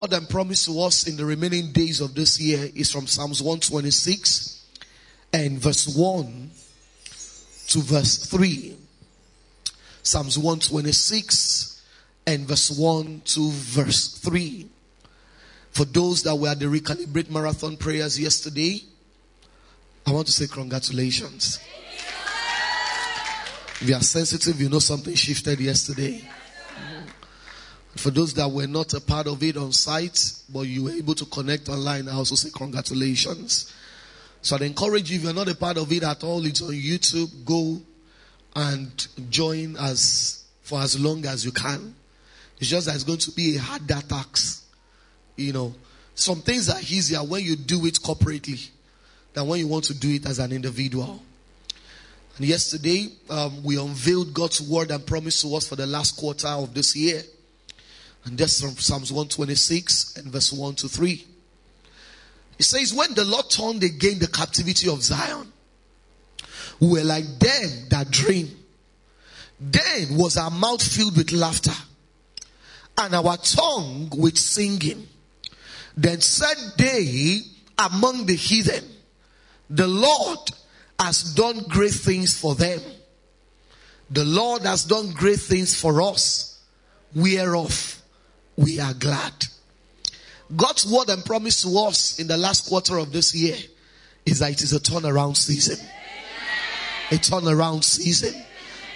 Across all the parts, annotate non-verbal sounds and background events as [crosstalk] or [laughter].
God and promise to us in the remaining days of this year is from Psalms 126 and verse 1 to verse 3. Psalms 126 and verse 1 to verse 3. For those that were at the Recalibrate Marathon prayers yesterday, I want to say congratulations. If you are sensitive, you know something shifted yesterday. For those that were not a part of it on site, but you were able to connect online, I also say congratulations. So I'd encourage you, if you're not a part of it at all, it's on YouTube, go and join us for as long as you can. It's just that it's going to be a harder tax. You know, some things are easier when you do it corporately than when you want to do it as an individual. And yesterday, um, we unveiled God's word and promise to us for the last quarter of this year. And that's from Psalms 126 and verse 1 to 3. It says, When the Lord turned again the captivity of Zion, we were like them that dream. Then was our mouth filled with laughter and our tongue with singing. Then said they among the heathen, the Lord has done great things for them. The Lord has done great things for us, whereof we are glad. God's word and promise to us in the last quarter of this year is that it is a turnaround season. A turnaround season.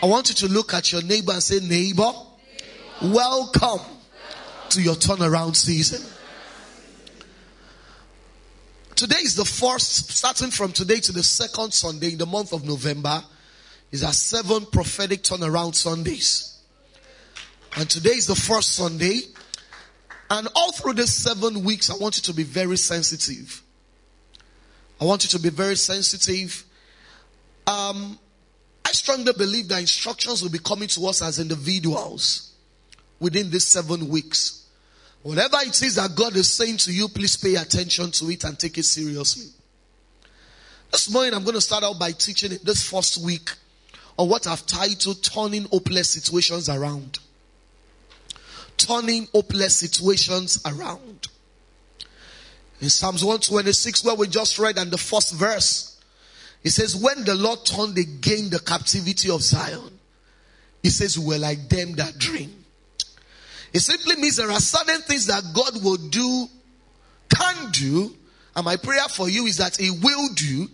I want you to look at your neighbor and say, neighbor, welcome to your turnaround season. Today is the first, starting from today to the second Sunday in the month of November, is our seven prophetic turnaround Sundays. And today is the first Sunday. And all through these seven weeks, I want you to be very sensitive. I want you to be very sensitive. Um, I strongly believe that instructions will be coming to us as individuals within these seven weeks. Whatever it is that God is saying to you, please pay attention to it and take it seriously. This morning, I'm going to start out by teaching in this first week on what I've titled Turning Hopeless Situations Around. Turning hopeless situations around. In Psalms 126, where we just read, and the first verse, it says, When the Lord turned again the captivity of Zion, he says, We were like them that dream. It simply means there are certain things that God will do, can do, and my prayer for you is that He will do.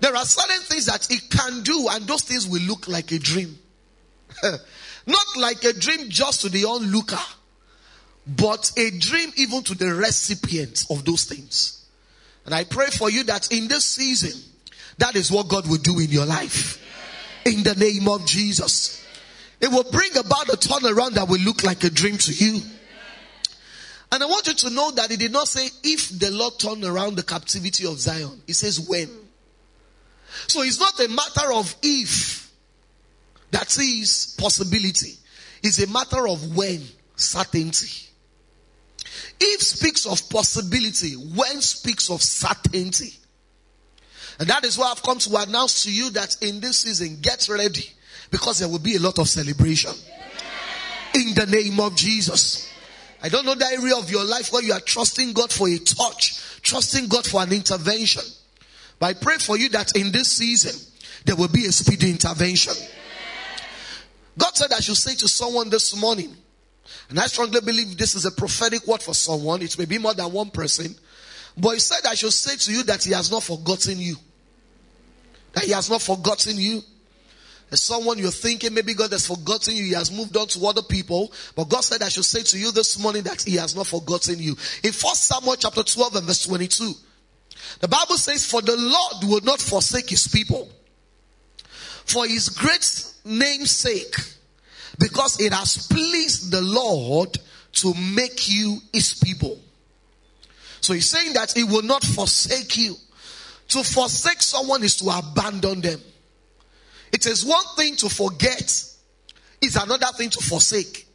There are certain things that He can do, and those things will look like a dream. [laughs] Not like a dream just to the onlooker, but a dream even to the recipient of those things. And I pray for you that in this season, that is what God will do in your life. In the name of Jesus. It will bring about a turnaround that will look like a dream to you. And I want you to know that he did not say if the Lord turned around the captivity of Zion. He says when. So it's not a matter of if. That is possibility. It's a matter of when. Certainty. If speaks of possibility, when speaks of certainty. And that is why I've come to announce to you that in this season, get ready because there will be a lot of celebration. In the name of Jesus. I don't know the area of your life where you are trusting God for a touch, trusting God for an intervention. But I pray for you that in this season, there will be a speedy intervention. God said I should say to someone this morning, and I strongly believe this is a prophetic word for someone. It may be more than one person. But he said I should say to you that he has not forgotten you. That he has not forgotten you. As someone you're thinking maybe God has forgotten you, He has moved on to other people. But God said I should say to you this morning that He has not forgotten you. In 1 Samuel chapter 12 and verse 22, the Bible says, For the Lord will not forsake His people for His great name's sake, because it has pleased the Lord to make you His people. So He's saying that He will not forsake you. To forsake someone is to abandon them. It is one thing to forget, it's another thing to forsake.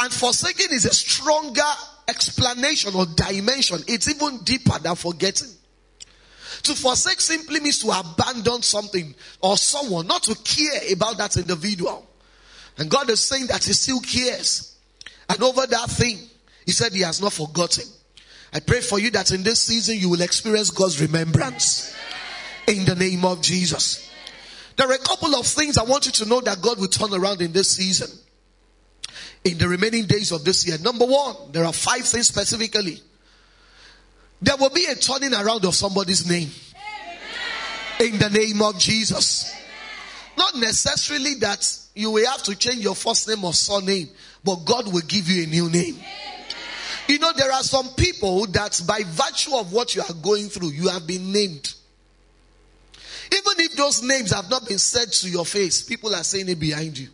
And forsaking is a stronger explanation or dimension. It's even deeper than forgetting. To forsake simply means to abandon something or someone, not to care about that individual. And God is saying that He still cares. And over that thing, He said he has not forgotten. I pray for you that in this season you will experience God's remembrance. In the name of Jesus. There are a couple of things I want you to know that God will turn around in this season. In the remaining days of this year. Number one, there are five things specifically. There will be a turning around of somebody's name. In the name of Jesus. Not necessarily that you will have to change your first name or surname, but God will give you a new name. You know, there are some people that by virtue of what you are going through, you have been named. Even if those names have not been said to your face, people are saying it behind you.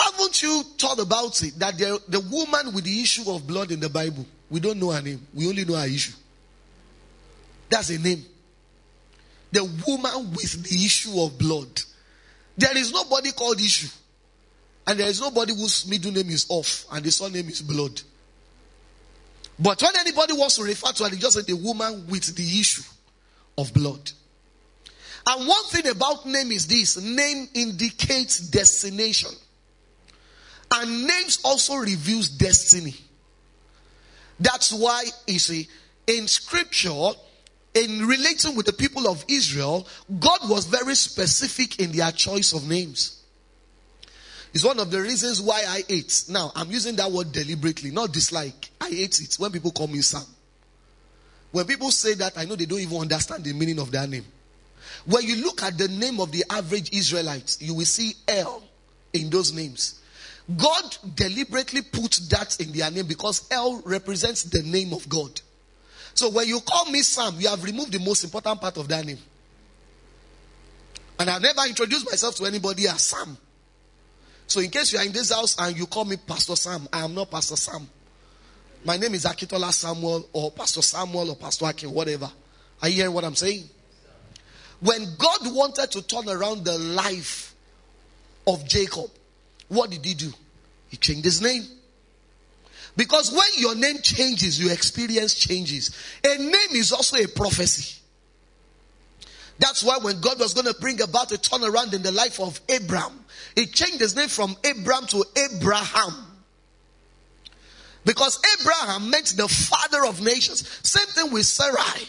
Haven't you thought about it that the, the woman with the issue of blood in the Bible, we don't know her name, we only know her issue. That's a name. The woman with the issue of blood. There is nobody called issue. And there is nobody whose middle name is off and the surname is blood. But when anybody wants to refer to her, they just say the woman with the issue of blood. And one thing about name is this name indicates destination. And names also reveals destiny. That's why you see in scripture, in relating with the people of Israel, God was very specific in their choice of names. It's one of the reasons why I ate. Now, I'm using that word deliberately, not dislike. I hate it when people call me Sam. When people say that, I know they don't even understand the meaning of that name. When you look at the name of the average Israelite, you will see L in those names. God deliberately put that in their name because El represents the name of God. So when you call me Sam, you have removed the most important part of that name. And I've never introduced myself to anybody as Sam. So in case you are in this house and you call me Pastor Sam, I am not Pastor Sam. My name is Akintola Samuel or Pastor Samuel or Pastor Akin, whatever. Are you hearing what I'm saying? When God wanted to turn around the life of Jacob, what did he do? He changed his name. Because when your name changes, your experience changes. A name is also a prophecy. That's why when God was going to bring about a turnaround in the life of Abraham, he changed his name from Abraham to Abraham. Because Abraham meant the father of nations. Same thing with Sarai.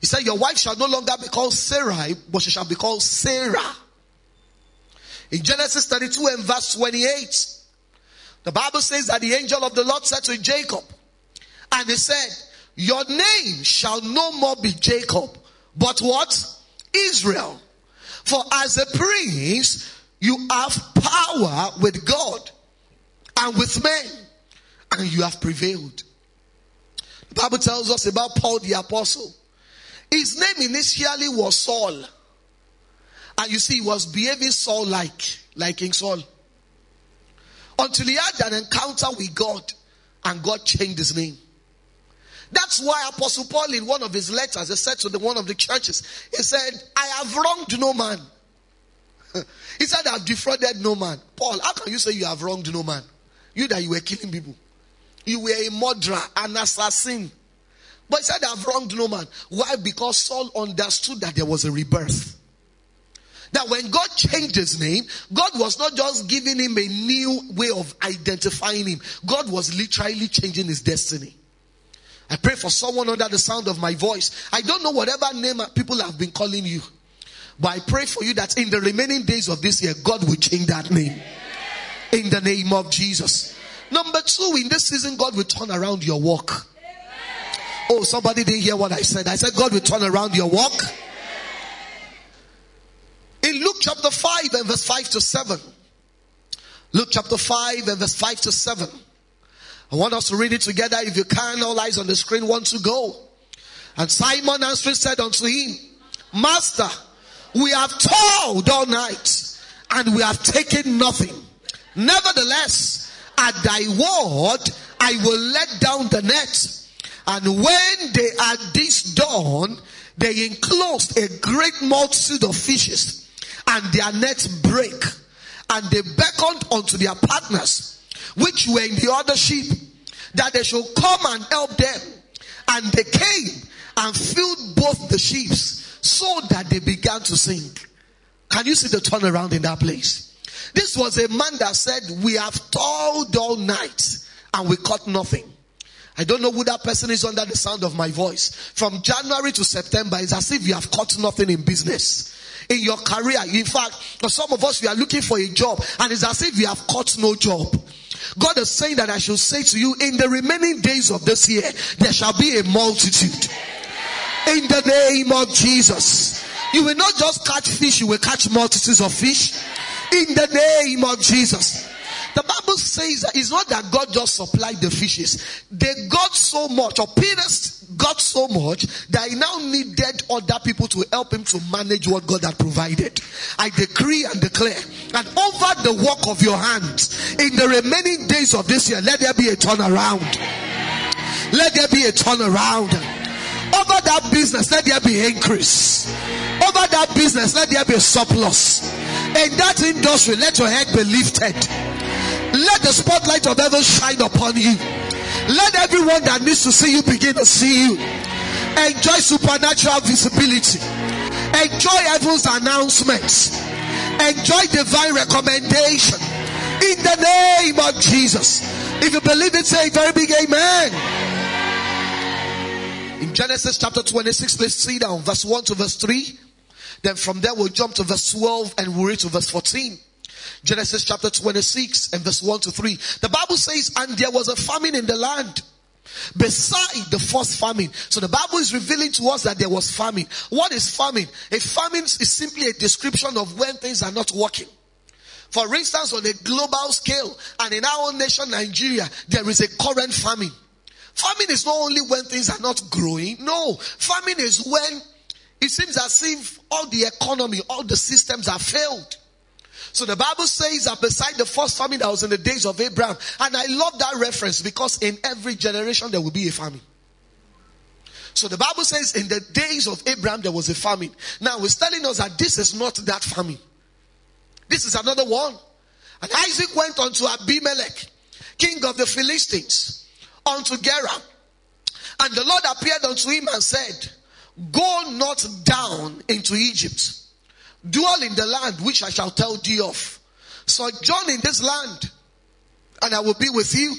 He said, Your wife shall no longer be called Sarai, but she shall be called Sarah. In Genesis 32 and verse 28, the Bible says that the angel of the Lord said to Jacob, and he said, Your name shall no more be Jacob, but what? Israel. For as a prince, you have power with God and with men, and you have prevailed. The Bible tells us about Paul the apostle. His name initially was Saul. And you see, he was behaving Saul like, like King Saul. Until he had an encounter with God and God changed his name. That's why Apostle Paul in one of his letters, he said to the one of the churches, he said, I have wronged no man. [laughs] he said, I've defrauded no man. Paul, how can you say you have wronged no man? You that you were killing people. You were a murderer, an assassin. But he said, I've wronged no man. Why? Because Saul understood that there was a rebirth. That when God changed his name, God was not just giving him a new way of identifying him. God was literally changing his destiny. I pray for someone under the sound of my voice. I don't know whatever name people have been calling you. But I pray for you that in the remaining days of this year, God will change that name. In the name of Jesus. Number two, in this season, God will turn around your walk. Oh, somebody didn't hear what I said. I said, God will turn around your walk. In Luke chapter 5 and verse 5 to 7. Luke chapter 5 and verse 5 to 7. I want us to read it together. If you can, all eyes on the screen want to go. And Simon answered said unto him, Master, we have toiled all night and we have taken nothing. Nevertheless, at thy word, I will let down the net. And when they had this done, they enclosed a great multitude of fishes and their nets break. And they beckoned unto their partners which were in the other ship, that they should come and help them. And they came and filled both the ships so that they began to sink. Can you see the turnaround in that place? This was a man that said, we have toiled all night and we caught nothing. I don't know who that person is under the sound of my voice. From January to September, it's as if you have caught nothing in business. In your career, in fact, for some of us, we are looking for a job and it's as if you have caught no job. God is saying that I should say to you, in the remaining days of this year, there shall be a multitude. In the name of Jesus. You will not just catch fish, you will catch multitudes of fish. In the name of Jesus. The Bible says that it's not that God just supplied the fishes. They got so much, or Peter got so much that he now needed other people to help him to manage what God had provided. I decree and declare that over the work of your hands, in the remaining days of this year, let there be a turnaround. Let there be a turnaround. Over that business, let there be increase. Over that business, let there be a surplus. In that industry, let your head be lifted. Let the spotlight of heaven shine upon you. Let everyone that needs to see you begin to see you. Enjoy supernatural visibility. Enjoy heaven's announcements. Enjoy divine recommendation. In the name of Jesus. If you believe it, say very big amen. In Genesis chapter 26, let's see down verse 1 to verse 3. Then from there we'll jump to verse 12 and we'll read to verse 14. Genesis chapter 26 and verse 1 to 3. The Bible says, and there was a famine in the land beside the first famine. So the Bible is revealing to us that there was famine. What is famine? A famine is simply a description of when things are not working. For instance, on a global scale and in our own nation, Nigeria, there is a current famine. Famine is not only when things are not growing. No. Famine is when it seems as if all the economy, all the systems have failed. So the Bible says that beside the first famine that was in the days of Abraham, and I love that reference because in every generation there will be a famine. So the Bible says in the days of Abraham there was a famine. Now it's telling us that this is not that famine. This is another one. And Isaac went unto Abimelech, king of the Philistines, unto Gerar. And the Lord appeared unto him and said, Go not down into Egypt Dwell in the land which I shall tell thee of. So Sojourn in this land, and I will be with you,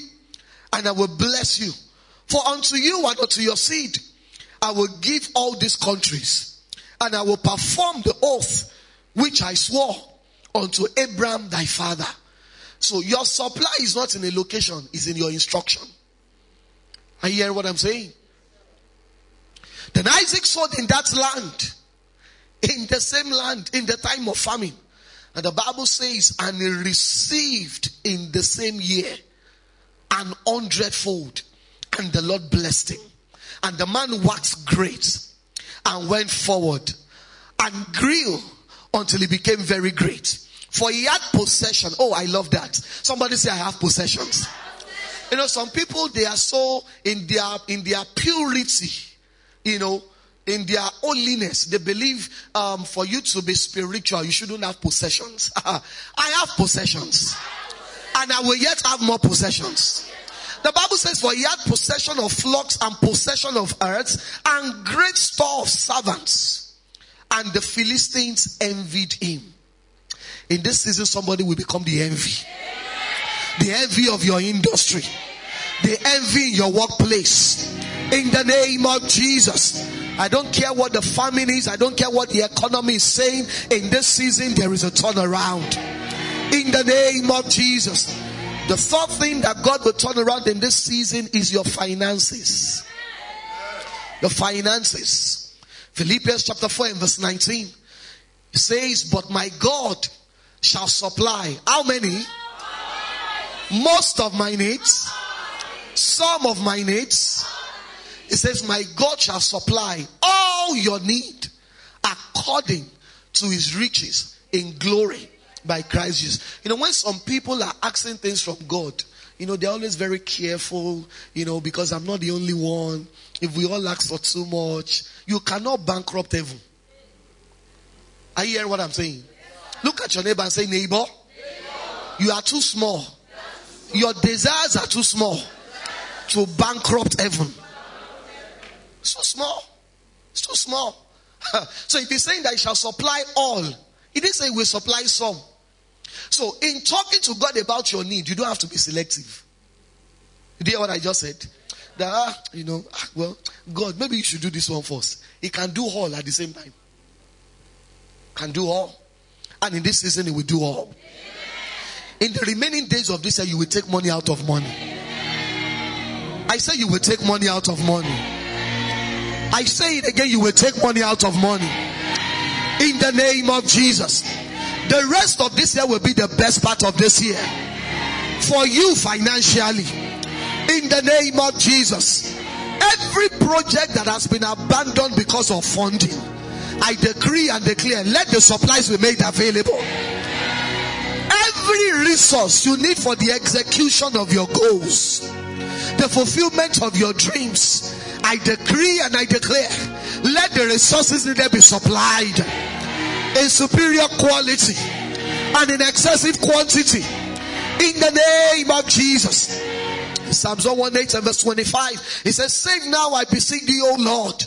and I will bless you. For unto you and unto your seed, I will give all these countries, and I will perform the oath which I swore unto Abraham thy father. So your supply is not in a location, it's in your instruction. Are you hearing what I'm saying? Then Isaac sowed in that land in the same land in the time of famine. And the Bible says, and he received in the same year an hundredfold. And the Lord blessed him. And the man waxed great and went forward and grew until he became very great. For he had possession. Oh, I love that. Somebody say, I have possessions. You know, some people, they are so in their, in their purity, you know, in their holiness, they believe um, for you to be spiritual, you shouldn't have possessions. [laughs] I have possessions. And I will yet have more possessions. The Bible says, for he had possession of flocks and possession of earths and great store of servants. And the Philistines envied him. In this season, somebody will become the envy. The envy of your industry. The envy in your workplace. In the name of Jesus. I don't care what the famine is. I don't care what the economy is saying. In this season, there is a turnaround. In the name of Jesus. The third thing that God will turn around in this season is your finances. Your finances. Philippians chapter 4 and verse 19. Says, but my God shall supply how many? Most of my needs. Some of my needs it says, My God shall supply all your need according to his riches in glory by Christ Jesus. You know, when some people are asking things from God, you know, they're always very careful, you know, because I'm not the only one. If we all ask for too much, you cannot bankrupt heaven. Are you hearing what I'm saying? Look at your neighbor and say, neighbor, neighbor. you are too small. Your desires are too small to bankrupt heaven. So small. So small. [laughs] so if he's saying that he shall supply all, he didn't say he will supply some. So in talking to God about your need, you don't have to be selective. You hear what I just said? That, ah, you know, ah, well, God, maybe you should do this one first. He can do all at the same time. Can do all. And in this season, he will do all. In the remaining days of this year, you will take money out of money. I say you will take money out of money. I say it again, you will take money out of money. In the name of Jesus. The rest of this year will be the best part of this year. For you financially. In the name of Jesus. Every project that has been abandoned because of funding, I decree and declare, let the supplies be made available. Every resource you need for the execution of your goals, the fulfillment of your dreams, I decree and I declare, let the resources needed be supplied in superior quality and in excessive quantity in the name of Jesus. Psalms 118 and verse 25. He says, Save now, I beseech thee, O Lord.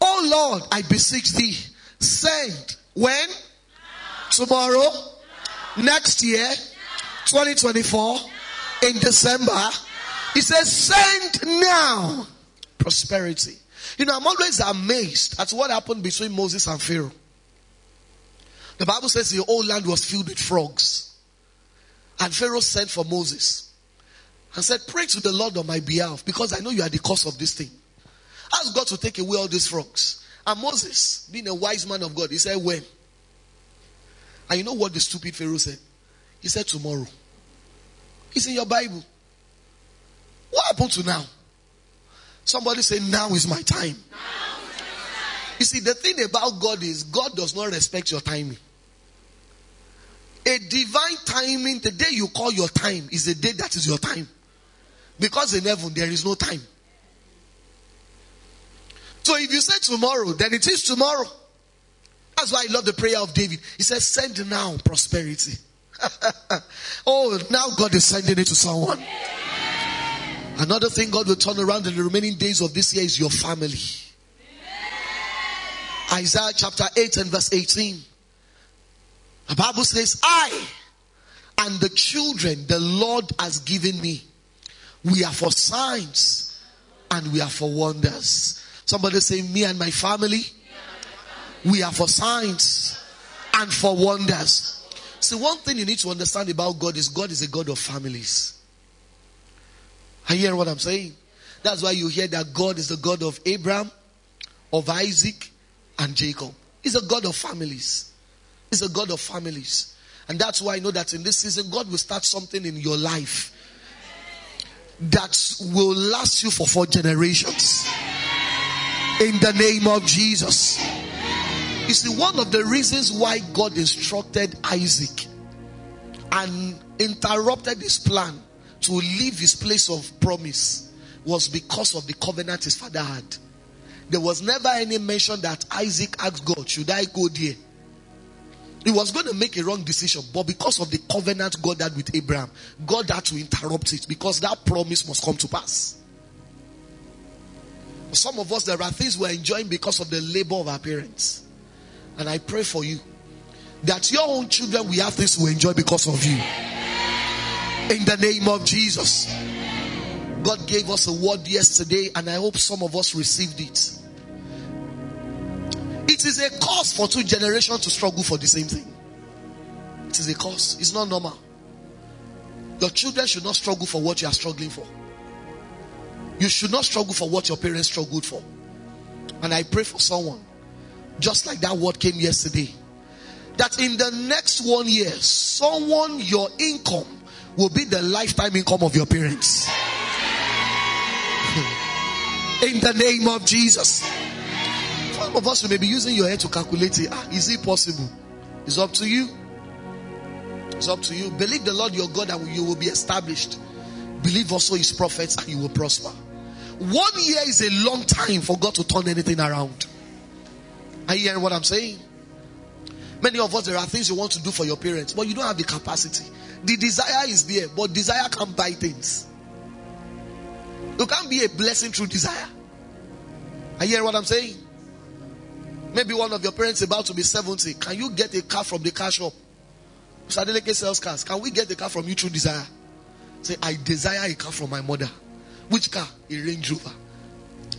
O Lord, I beseech thee. Send. When? Tomorrow? Next year? 2024? In December? He says, Send now. Prosperity. You know, I'm always amazed at what happened between Moses and Pharaoh. The Bible says the whole land was filled with frogs. And Pharaoh sent for Moses and said, Pray to the Lord on my behalf because I know you are the cause of this thing. Ask God to take away all these frogs. And Moses, being a wise man of God, he said, When? And you know what the stupid Pharaoh said? He said, Tomorrow. It's in your Bible. What happened to now? Somebody say, Now is my time. You see, the thing about God is, God does not respect your timing. A divine timing, the day you call your time is the day that is your time. Because in heaven there is no time. So if you say tomorrow, then it is tomorrow. That's why I love the prayer of David. He says, send now prosperity. [laughs] oh, now God is sending it to someone. Another thing God will turn around in the remaining days of this year is your family. Isaiah chapter 8 and verse 18. The Bible says, I and the children the Lord has given me, we are for signs and we are for wonders. Somebody say, Me and my family, we are for signs and for wonders. See, one thing you need to understand about God is God is a God of families. Are you hearing what I'm saying? That's why you hear that God is the God of Abraham, of Isaac, and Jacob. He's a God of families. He's a God of families. And that's why I know that in this season, God will start something in your life that will last you for four generations. In the name of Jesus. You see, one of the reasons why God instructed Isaac and interrupted his plan to leave his place of promise was because of the covenant his father had. There was never any mention that Isaac asked God, Should I go there? He was going to make a wrong decision, but because of the covenant God had with Abraham, God had to interrupt it because that promise must come to pass. Some of us, there are things we're enjoying because of the labor of our parents. And I pray for you that your own children will have things to enjoy because of you. In the name of Jesus. God gave us a word yesterday, and I hope some of us received it. It is a cause for two generations to struggle for the same thing. It is a cause. It's not normal. Your children should not struggle for what you are struggling for. You should not struggle for what your parents struggled for. And I pray for someone, just like that word came yesterday, that in the next one year, someone, your income will be the lifetime income of your parents. [laughs] in the name of Jesus. Some of us may be using your head to calculate it. Ah, is it possible? It's up to you. It's up to you. Believe the Lord your God and you will be established. Believe also his prophets and you will prosper. One year is a long time for God to turn anything around. Are you hearing what I'm saying? Many of us, there are things you want to do for your parents, but you don't have the capacity. The desire is there, but desire can't buy things. You can't be a blessing through desire. Are you hearing what I'm saying? Maybe one of your parents about to be 70. Can you get a car from the car shop? Sadeleke sells cars. Can we get the car from you through desire? Say, I desire a car from my mother. Which car? A Range Rover.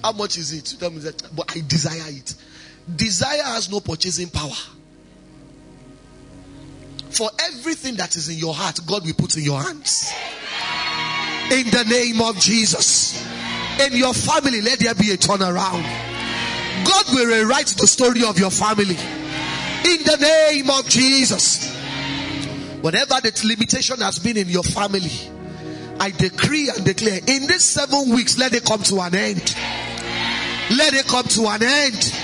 How much is it? tell me that. But I desire it. Desire has no purchasing power. For everything that is in your heart, God will put in your hands. In the name of Jesus. In your family, let there be a turnaround. God will rewrite the story of your family. In the name of Jesus. Whatever the limitation has been in your family, I decree and declare in these seven weeks, let it come to an end. Let it come to an end.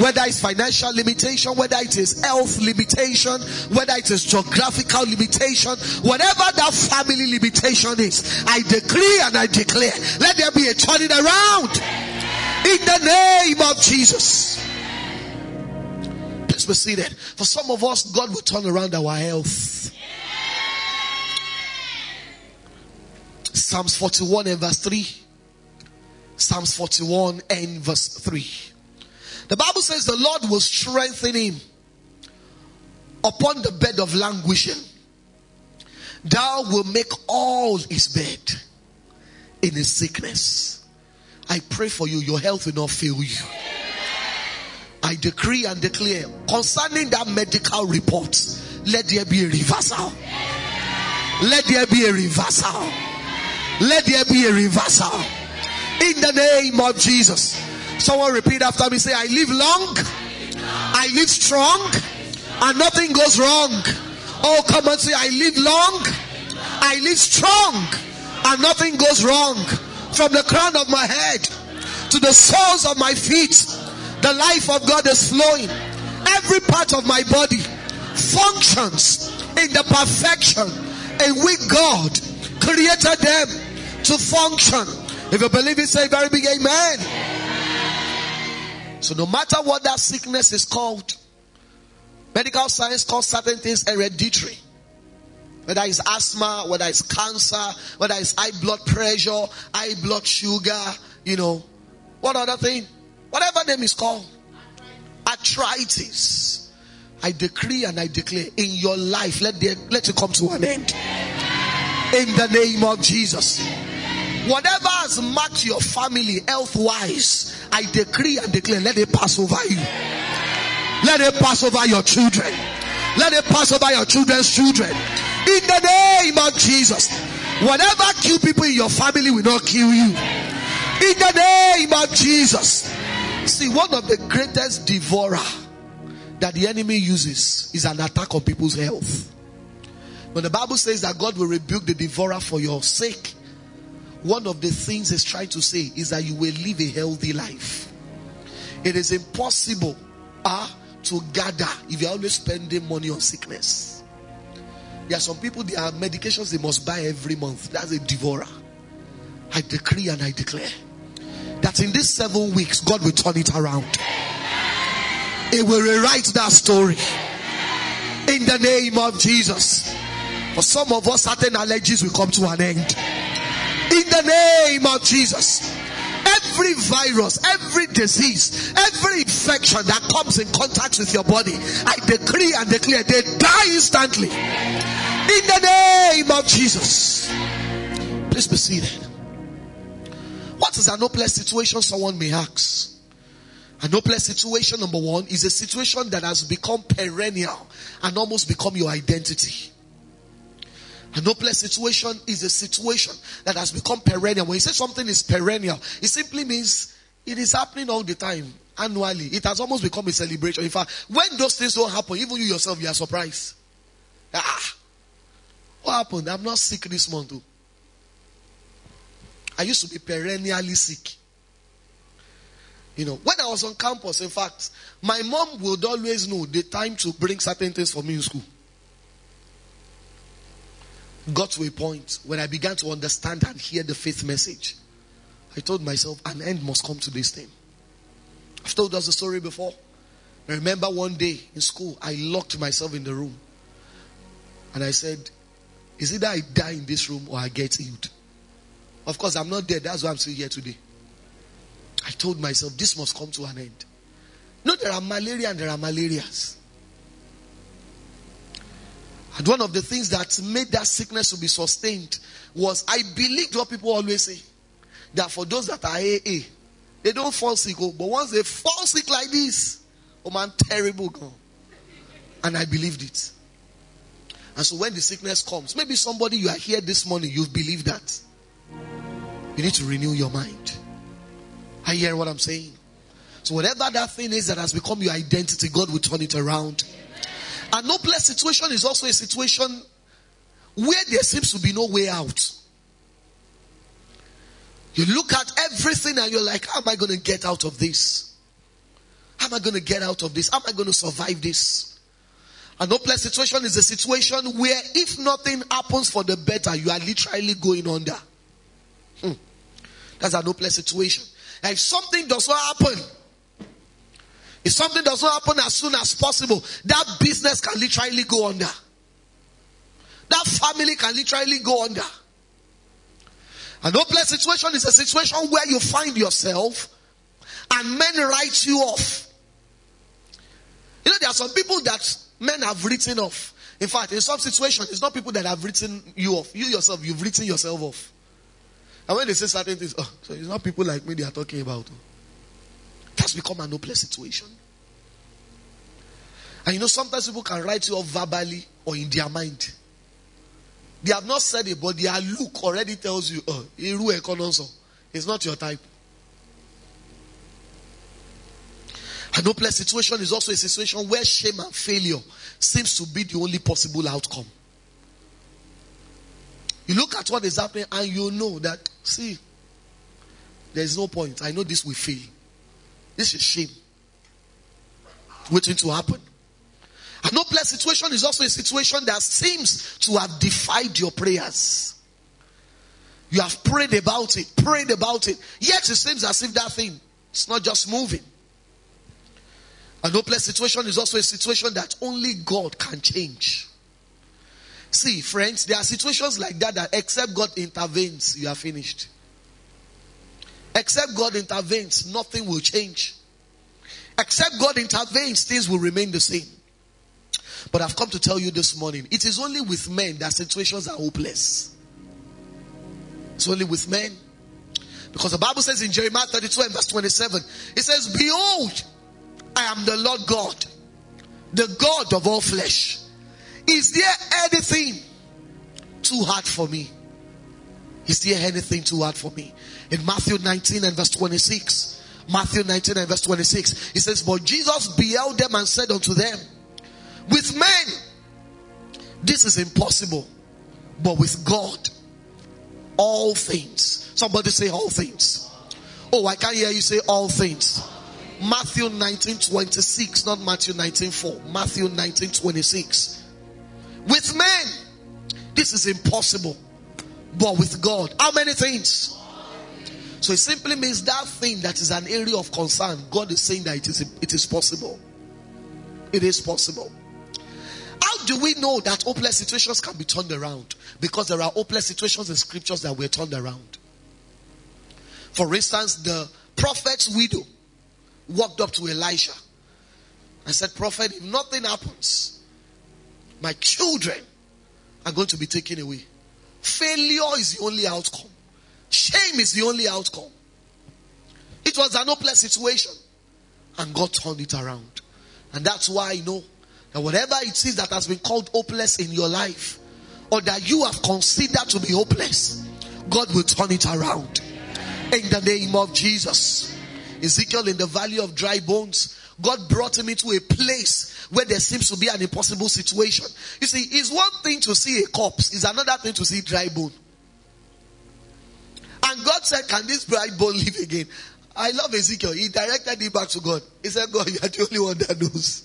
Whether it's financial limitation, whether it is health limitation, whether it is geographical limitation, whatever that family limitation is, I decree and I declare, let there be a turning around in the name of Jesus. Please be seated. For some of us, God will turn around our health. Psalms 41 and verse 3. Psalms 41 and verse 3. The Bible says the Lord will strengthen him upon the bed of languishing. Thou will make all his bed in his sickness. I pray for you, your health will not fail you. I decree and declare concerning that medical report, let there be a reversal. Let there be a reversal. Let there be a reversal. In the name of Jesus. Someone repeat after me. Say, I live long. I live strong. And nothing goes wrong. Oh, come and say, I live long. I live strong. And nothing goes wrong. From the crown of my head to the soles of my feet, the life of God is flowing. Every part of my body functions in the perfection in which God created them to function. If you believe it, say very big amen. So no matter what that sickness is called, medical science calls certain things hereditary. Whether it's asthma, whether it's cancer, whether it's high blood pressure, high blood sugar, you know, what other thing? Whatever name is called. Arthritis. I decree and I declare in your life, let, the, let it come to an end. In the name of Jesus. Whatever has marked your family health wise, I decree and declare, let it pass over you. Let it pass over your children. Let it pass over your children's children. In the name of Jesus. Whatever kill people in your family will not kill you. In the name of Jesus. See, one of the greatest devourer that the enemy uses is an attack on people's health. When the Bible says that God will rebuke the devourer for your sake, one of the things it's trying to say is that you will live a healthy life. It is impossible uh, to gather if you're always spending money on sickness. There are some people, there are medications they must buy every month. That's a devourer. I decree and I declare that in these seven weeks, God will turn it around. It will rewrite that story. In the name of Jesus. For some of us, certain allergies will come to an end. In the name of Jesus. Every virus, every disease, every infection that comes in contact with your body, I decree and declare they die instantly. In the name of Jesus. Please be seated. What is an hopeless situation? Someone may ask. An hopeless situation, number one, is a situation that has become perennial and almost become your identity. An hopeless situation is a situation that has become perennial. When you say something is perennial, it simply means it is happening all the time, annually. It has almost become a celebration. In fact, when those things don't happen, even you yourself, you are surprised. Ah, what happened? I'm not sick this month. Too. I used to be perennially sick. You know, when I was on campus, in fact, my mom would always know the time to bring certain things for me in school. Got to a point when I began to understand and hear the faith message. I told myself, an end must come to this thing. I've told us the story before. I remember one day in school, I locked myself in the room. And I said, Is it that I die in this room or I get healed? Of course, I'm not dead. That's why I'm still here today. I told myself, this must come to an end. No, there are malaria and there are malarias. And one of the things that made that sickness to be sustained was I believed what people always say that for those that are AA, they don't fall sick. Oh, but once they fall sick like this, oh man, terrible God. And I believed it. And so when the sickness comes, maybe somebody you are here this morning, you've believed that. You need to renew your mind. Are you hearing what I'm saying? So whatever that thing is that has become your identity, God will turn it around. An hopeless situation is also a situation where there seems to be no way out. You look at everything and you're like, how am I going to get out of this? How am I going to get out of this? How am I going to survive this? An hopeless situation is a situation where if nothing happens for the better, you are literally going under. Hmm. That's an hopeless situation. if something does not happen, if something does not happen as soon as possible, that business can literally go under. That family can literally go under. An hopeless situation is a situation where you find yourself and men write you off. You know, there are some people that men have written off. In fact, in some situations, it's not people that have written you off. You yourself, you've written yourself off. And when they say certain things, oh, so it's not people like me they are talking about. Has become an hopeless situation. And you know, sometimes people can write you off verbally or in their mind. They have not said it, but their look already tells you, oh, it's not your type. An hopeless situation is also a situation where shame and failure seems to be the only possible outcome. You look at what is happening and you know that, see, there is no point. I know this will fail. This is shame waiting to happen. An hopeless situation is also a situation that seems to have defied your prayers. You have prayed about it, prayed about it, yet it seems as if that thing is not just moving. An hopeless situation is also a situation that only God can change. See, friends, there are situations like that that except God intervenes, you are finished. Except God intervenes, nothing will change. Except God intervenes, things will remain the same. But I've come to tell you this morning, it is only with men that situations are hopeless. It's only with men. Because the Bible says in Jeremiah 32 and verse 27, it says, Behold, I am the Lord God, the God of all flesh. Is there anything too hard for me? Is there anything too hard for me? In Matthew 19 and verse 26, Matthew 19 and verse 26, it says, But Jesus beheld them and said unto them, With men, this is impossible, but with God, all things. Somebody say all things. Oh, I can't hear you say all things. Matthew 19 26, not Matthew 19 4. Matthew 19 26. With men, this is impossible. But with God, how many things? So it simply means that thing that is an area of concern, God is saying that it is, it is possible. It is possible. How do we know that hopeless situations can be turned around? Because there are hopeless situations in scriptures that were turned around. For instance, the prophet's widow walked up to Elisha and said, Prophet, if nothing happens, my children are going to be taken away. Failure is the only outcome. Shame is the only outcome. It was an hopeless situation. And God turned it around. And that's why I know that whatever it is that has been called hopeless in your life, or that you have considered to be hopeless, God will turn it around. In the name of Jesus. Ezekiel in the valley of dry bones, God brought him into a place where there seems to be an impossible situation. You see, it's one thing to see a corpse, it's another thing to see dry bone. And God said, Can this dry bone live again? I love Ezekiel. He directed it back to God. He said, God, you are the only one that knows.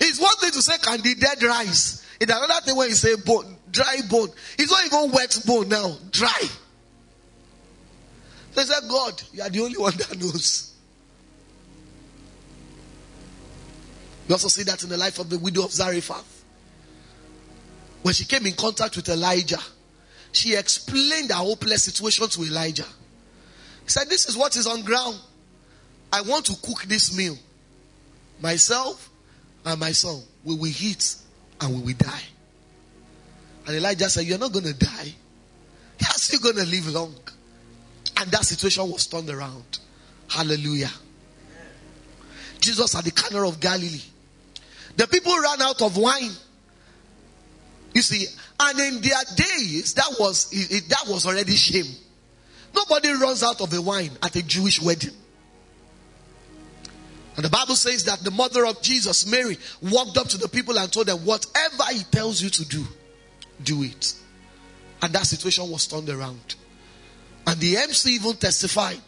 It's one thing to say, Can the dead rise? It's another thing when you say bone, dry bone. It's not even wet bone now, dry. They said, God, you are the only one that knows. You also see that in the life of the widow of Zarephath. When she came in contact with Elijah, she explained her hopeless situation to Elijah. He said, This is what is on ground. I want to cook this meal. Myself and my son, we will eat and we will die. And Elijah said, You're not going to die. You're still going to live long. And that situation was turned around. Hallelujah. Jesus at the Cana of Galilee. The people ran out of wine. You see, and in their days, that was that was already shame. Nobody runs out of a wine at a Jewish wedding. And the Bible says that the mother of Jesus, Mary, walked up to the people and told them, Whatever he tells you to do, do it. And that situation was turned around. And the MC even testified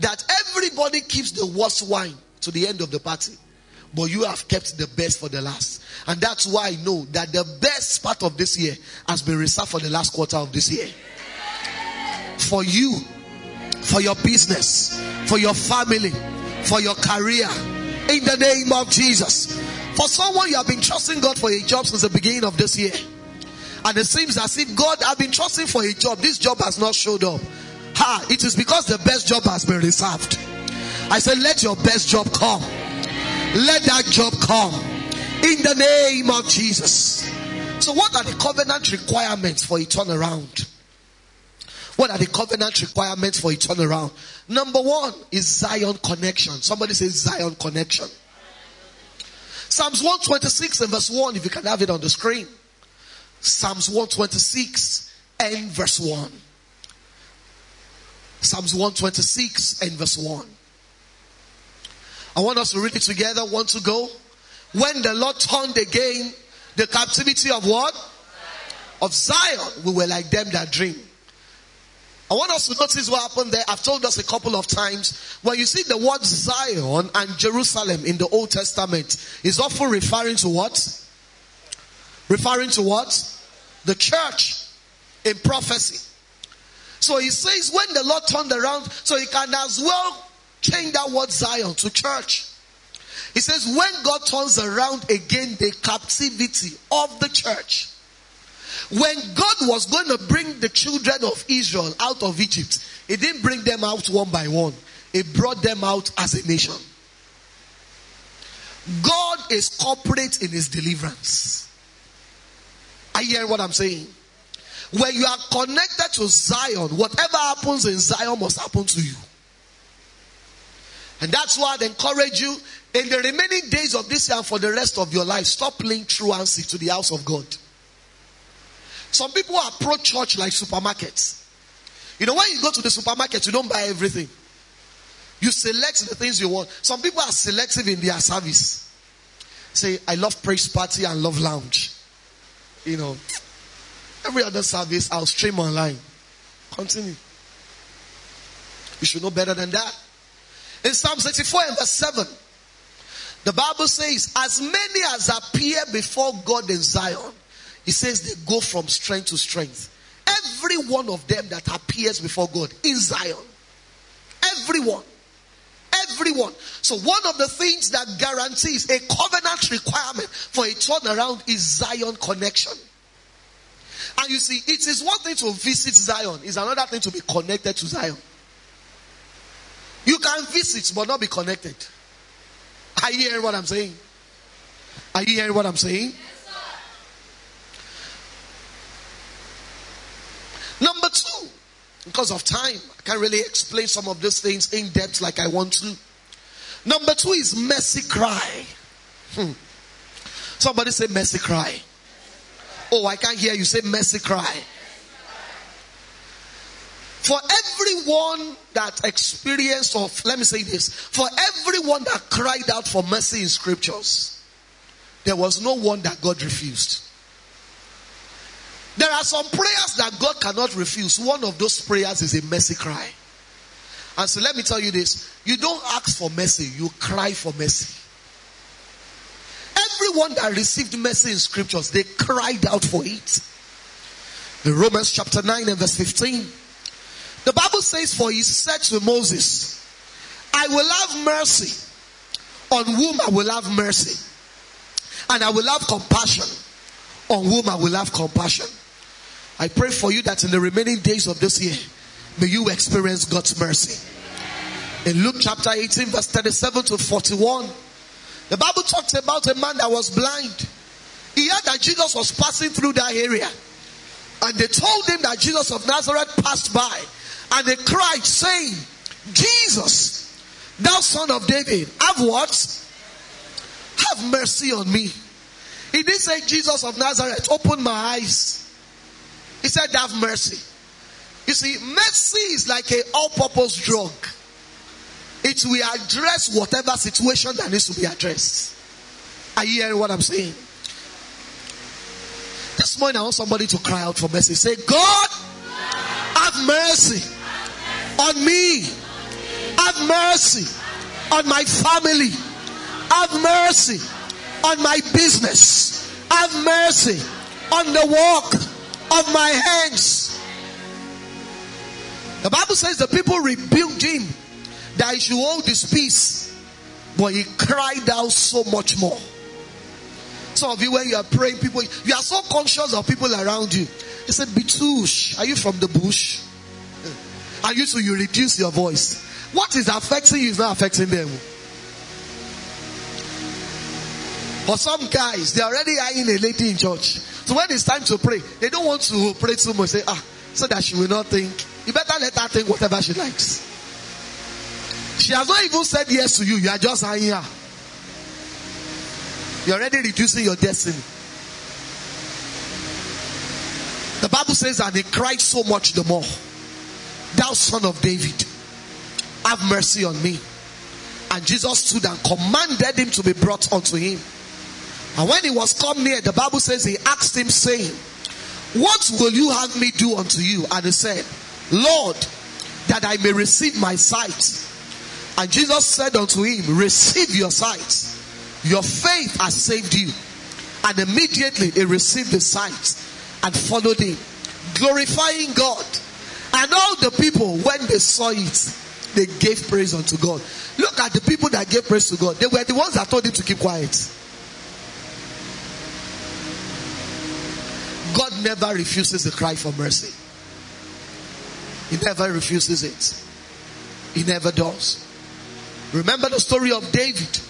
that everybody keeps the worst wine to the end of the party. But you have kept the best for the last. And that's why I know that the best part of this year has been reserved for the last quarter of this year. For you, for your business, for your family, for your career. In the name of Jesus. For someone you have been trusting God for a job since the beginning of this year. And it seems as if God have been trusting for a job. This job has not showed up. Ha, it is because the best job has been reserved. I said, let your best job come. Let that job come. In the name of Jesus. So what are the covenant requirements for a turnaround? What are the covenant requirements for a turnaround? Number one is Zion connection. Somebody says Zion connection. Psalms 126 and verse 1, if you can have it on the screen. Psalms 126 and verse 1. Psalms 126 and verse 1. I want us to read it together. Want to go? When the Lord turned again the captivity of what? Of Zion, we were like them that dream. I want us to notice what happened there. I've told us a couple of times. When you see the word Zion and Jerusalem in the Old Testament, is often referring to what? Referring to what? The church in prophecy. So he says when the Lord turned around, so he can as well change that word Zion to church. He says when God turns around again the captivity of the church. When God was going to bring the children of Israel out of Egypt, He didn't bring them out one by one. He brought them out as a nation. God is corporate in His deliverance. Are you hearing what I'm saying? When you are connected to Zion, whatever happens in Zion must happen to you. And that's why I encourage you in the remaining days of this year and for the rest of your life, stop playing truancy to the house of God. Some people approach church like supermarkets. You know, when you go to the supermarket, you don't buy everything. You select the things you want. Some people are selective in their service. Say, I love praise party and love lounge. You know, every other service I'll stream online. Continue. You should know better than that. In Psalm 64 and verse 7, the Bible says, as many as appear before God in Zion, he says they go from strength to strength. Every one of them that appears before God in Zion. Everyone. Everyone. So one of the things that guarantees a covenant requirement for a turnaround is Zion connection. And you see, it is one thing to visit Zion, it's another thing to be connected to Zion. You can visit but not be connected. Are you hearing what I'm saying? Are you hearing what I'm saying? Number two, because of time, I can't really explain some of these things in depth like I want to. Number two is mercy cry. Hmm. Somebody say mercy cry. Oh, I can't hear you say mercy cry. For everyone that experienced or let me say this, for everyone that cried out for mercy in scriptures, there was no one that God refused. There are some prayers that God cannot refuse. One of those prayers is a mercy cry. And so let me tell you this you don't ask for mercy, you cry for mercy. Everyone that received mercy in scriptures, they cried out for it. In Romans chapter 9 and verse 15, the Bible says, For he said to Moses, I will have mercy on whom I will have mercy, and I will have compassion on whom I will have compassion. I pray for you that in the remaining days of this year, may you experience God's mercy. In Luke chapter 18, verse 37 to 41, the Bible talks about a man that was blind. He heard that Jesus was passing through that area. And they told him that Jesus of Nazareth passed by. And they cried, saying, Jesus, thou son of David, have what? Have mercy on me. He didn't say, Jesus of Nazareth, open my eyes. He said, have mercy. You see, mercy is like a all-purpose drug. It will address whatever situation that needs to be addressed. Are you hearing what I'm saying? This morning I want somebody to cry out for mercy. Say, God, have mercy on me. Have mercy on my family. Have mercy on my business. Have mercy on the work of my hands. The Bible says the people rebuked him that he should hold his peace, but he cried out so much more. Some of you, when you are praying, people, you are so conscious of people around you. They said, Bitush, are you from the bush? And you so you reduce your voice. What is affecting you is not affecting them. For some guys, they're already eyeing a lady in church. So when it's time to pray, they don't want to pray too much. Say, ah, so that she will not think. You better let her think whatever she likes. She has not even said yes to you. You are just eyeing her. You're already reducing your destiny. The Bible says, and he cried so much the more. Thou son of David, have mercy on me. And Jesus stood and commanded him to be brought unto him. And when he was come near, the Bible says he asked him, saying, What will you have me do unto you? And he said, Lord, that I may receive my sight. And Jesus said unto him, Receive your sight. Your faith has saved you. And immediately he received the sight and followed him, glorifying God. And all the people, when they saw it, they gave praise unto God. Look at the people that gave praise to God. They were the ones that told him to keep quiet. God never refuses the cry for mercy. He never refuses it. He never does. Remember the story of David.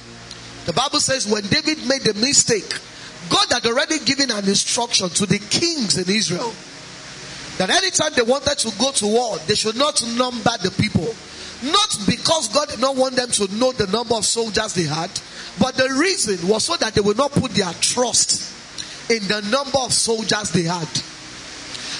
The Bible says when David made the mistake, God had already given an instruction to the kings in Israel that anytime they wanted to go to war, they should not number the people. Not because God did not want them to know the number of soldiers they had, but the reason was so that they would not put their trust in the number of soldiers they had.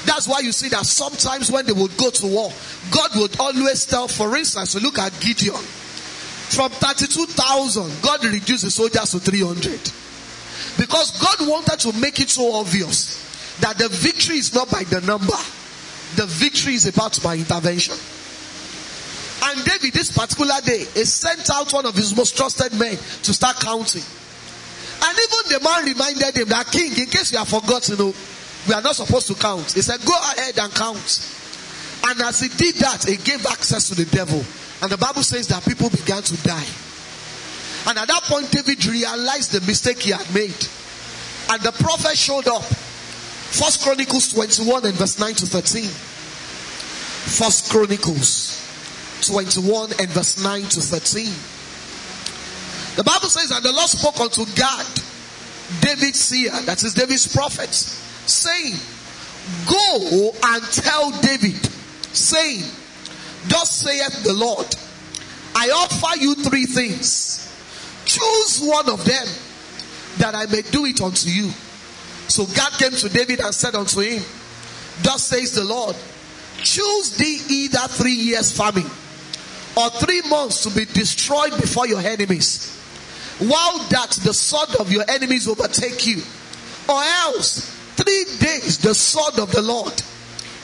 That's why you see that sometimes when they would go to war, God would always tell, for instance, to look at Gideon. From 32,000, God reduced the soldiers to 300. Because God wanted to make it so obvious that the victory is not by the number. The victory is about my intervention. And David, this particular day, he sent out one of his most trusted men to start counting. And even the man reminded him that king, in case you have forgotten, you know, we are not supposed to count. He said, go ahead and count. And as he did that, he gave access to the devil. And the Bible says that people began to die. And at that point, David realized the mistake he had made. And the prophet showed up. First Chronicles 21 and verse 9 to 13. First Chronicles 21 and verse 9 to 13. The Bible says, And the Lord spoke unto Gad, David's seer, that is David's prophet, saying, Go and tell David, saying, Thus saith the Lord, I offer you three things. Choose one of them that I may do it unto you. So Gad came to David and said unto him, Thus says the Lord, choose thee either three years famine or three months to be destroyed before your enemies, while that the sword of your enemies overtake you, or else three days the sword of the Lord,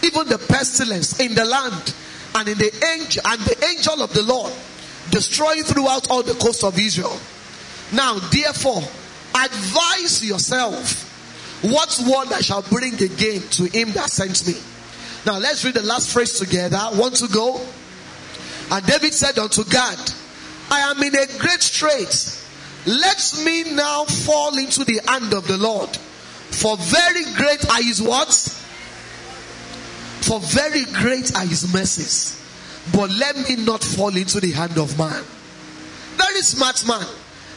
even the pestilence in the land, and in the angel and the angel of the Lord, destroying throughout all the coast of Israel. Now, therefore, advise yourself what I shall bring again to him that sent me. Now let's read the last phrase together. Want to go? And David said unto Gad, I am in a great strait. Let me now fall into the hand of the Lord. For very great are his words. For very great are his mercies. But let me not fall into the hand of man. Very smart man.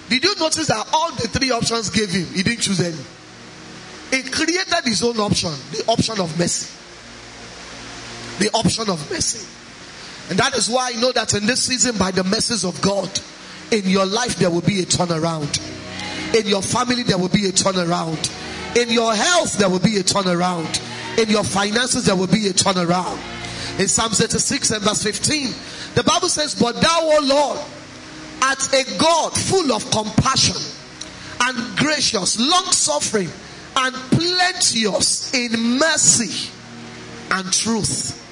Did you notice that all the three options gave him? He didn't choose any. He created his own option, the option of mercy. The option of mercy. And that is why I know that in this season, by the mercies of God, in your life there will be a turnaround. In your family there will be a turnaround. In your health there will be a turnaround. In your finances there will be a turnaround. In Psalm 36 and verse 15, the Bible says, But thou, O Lord, art a God full of compassion and gracious, long suffering, and plenteous in mercy and truth.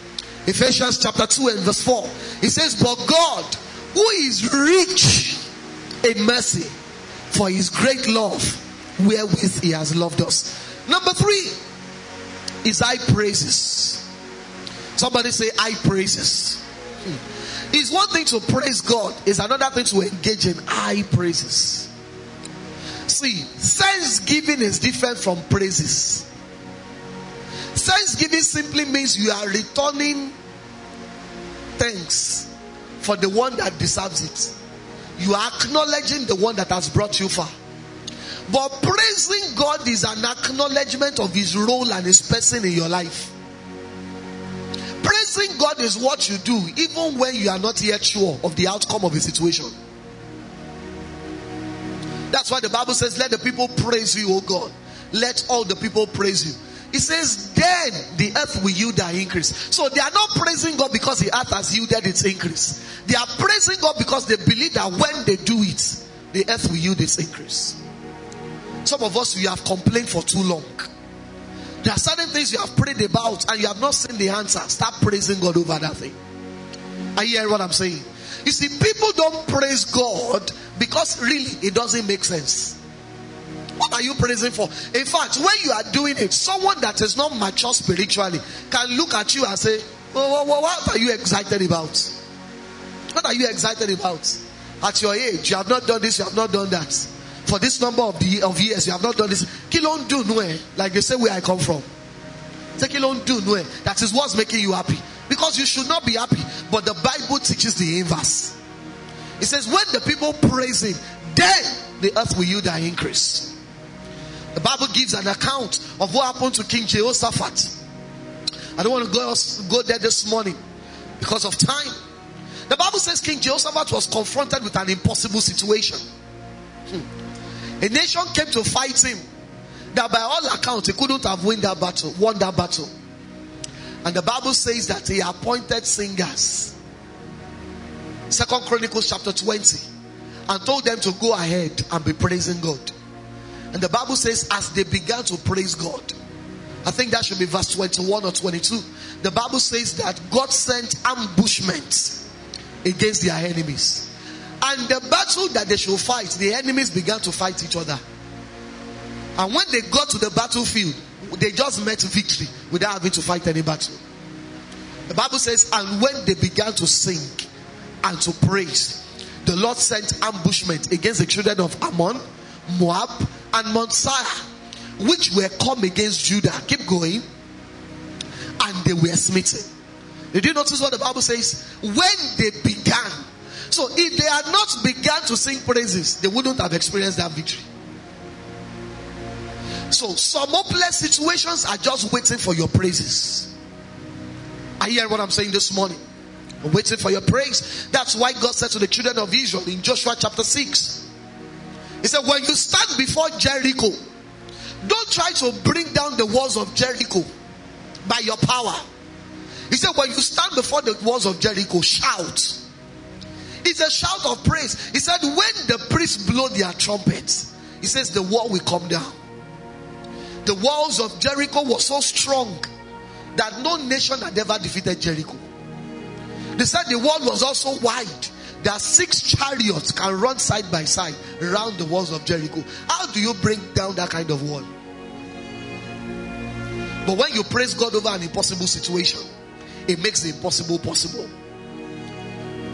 Ephesians chapter 2 and verse 4. It says, But God, who is rich in mercy, for his great love, wherewith he has loved us. Number three is high praises. Somebody say, I praises. Hmm. It's one thing to praise God, it's another thing to engage in high praises. See, thanksgiving is different from praises. Thanksgiving simply means you are returning thanks for the one that deserves it. You are acknowledging the one that has brought you far. But praising God is an acknowledgement of his role and his person in your life. Praising God is what you do even when you are not yet sure of the outcome of a situation. That's why the Bible says, Let the people praise you, O God. Let all the people praise you. It says, Then the earth will yield their increase. So they are not praising God because the earth has yielded its increase. They are praising God because they believe that when they do it, the earth will yield its increase. Some of us, we have complained for too long. There are certain things you have prayed about and you have not seen the answer. Start praising God over that thing. Are you hearing what I'm saying? You see, people don't praise God because really it doesn't make sense. What are you praising for? In fact, when you are doing it, someone that is not mature spiritually can look at you and say, well, well, What are you excited about? What are you excited about? At your age, you have not done this, you have not done that. For this number of, the, of years, you have not done this. Kilon do Like they say where I come from. Say kilon do That is what's making you happy. Because you should not be happy. But the Bible teaches the inverse. It says, when the people praise him, then the earth will yield their increase. The Bible gives an account of what happened to King Jehoshaphat. I don't want to go, go there this morning because of time. The Bible says King Jehoshaphat was confronted with an impossible situation. Hmm. A nation came to fight him that by all accounts he couldn't have won that battle, won that battle. And the Bible says that he appointed singers. Second Chronicles chapter 20. And told them to go ahead and be praising God. And the Bible says, as they began to praise God, I think that should be verse 21 or 22. The Bible says that God sent ambushments against their enemies. And the battle that they should fight, the enemies began to fight each other. And when they got to the battlefield, they just met victory without having to fight any battle. The Bible says, and when they began to sing and to praise, the Lord sent ambushment against the children of Ammon, Moab, and Mount which were come against Judah. Keep going. And they were smitten. Did you notice what the Bible says? When they began. So if they had not begun to sing praises, they wouldn't have experienced that victory. So some hopeless situations are just waiting for your praises. I hear what I'm saying this morning. I'm waiting for your praise. That's why God said to the children of Israel in Joshua chapter 6. He said, when you stand before Jericho, don't try to bring down the walls of Jericho by your power. He said, when you stand before the walls of Jericho, shout. It's a shout of praise. He said, when the priests blow their trumpets, he says the wall will come down the walls of Jericho were so strong that no nation had ever defeated Jericho. They said the wall was also wide. There are six chariots can run side by side around the walls of Jericho. How do you bring down that kind of wall? But when you praise God over an impossible situation, it makes the impossible possible.